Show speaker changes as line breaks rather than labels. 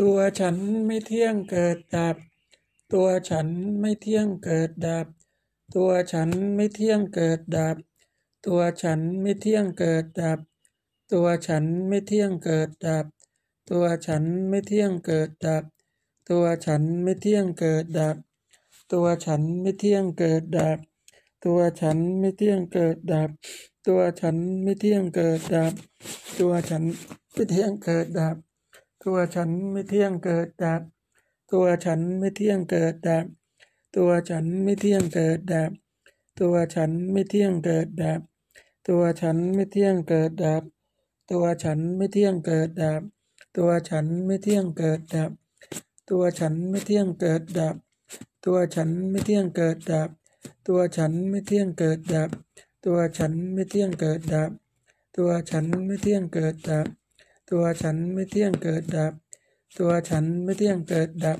ตัวฉันไม่เที่ยงเกิดดับ ตัวฉันไม่เที่ยงเกิดดับ ตัวฉันไม่เที่ยงเกิดดับ ตัวฉันไม่เที่ยงเกิดดับ ตัวฉันไม่เที่ยงเกิดดับ ตัวฉันไม่เที่ยงเกิดดับ ตัวฉันไม่เที่ยงเกิดดับ ตัวฉันไม่เที่ยงเกิดดับ ตัวฉันไม่เที่ยงเกิดดับ ตัวฉันไม่เที่ยงเกิดดับ ตัวฉันไม่เที่ยงเกิดดับ ตัวฉันไม่เที่ยงเกิดดับ ตัวฉันไม่เที่ยงเกิดดับ ตัวฉันไม่เที่ยงเกิดดับ ตัวฉันไม่เที่ยงเกิดดับ ตัวฉันไม่เที่ยงเกิดดับ ตัวฉันไม่เที่ยงเกิดดับ ตัวฉันไม่เที่ยงเกิดดับ ตัวฉันไม่เที่ยงเกิดดับ ตัวฉันไม่เที่ยงเกิดดับ ตัวฉันไม่เที่ยงเกิดดับ ตัวฉันไม่เที่ยงเกิดดับ ตัวฉันไม่เที่ยงเกิดดับ ตัวฉันไม่เที่ยงเกิดดับ ตัวฉันไม่เที่ยงเกิดดับ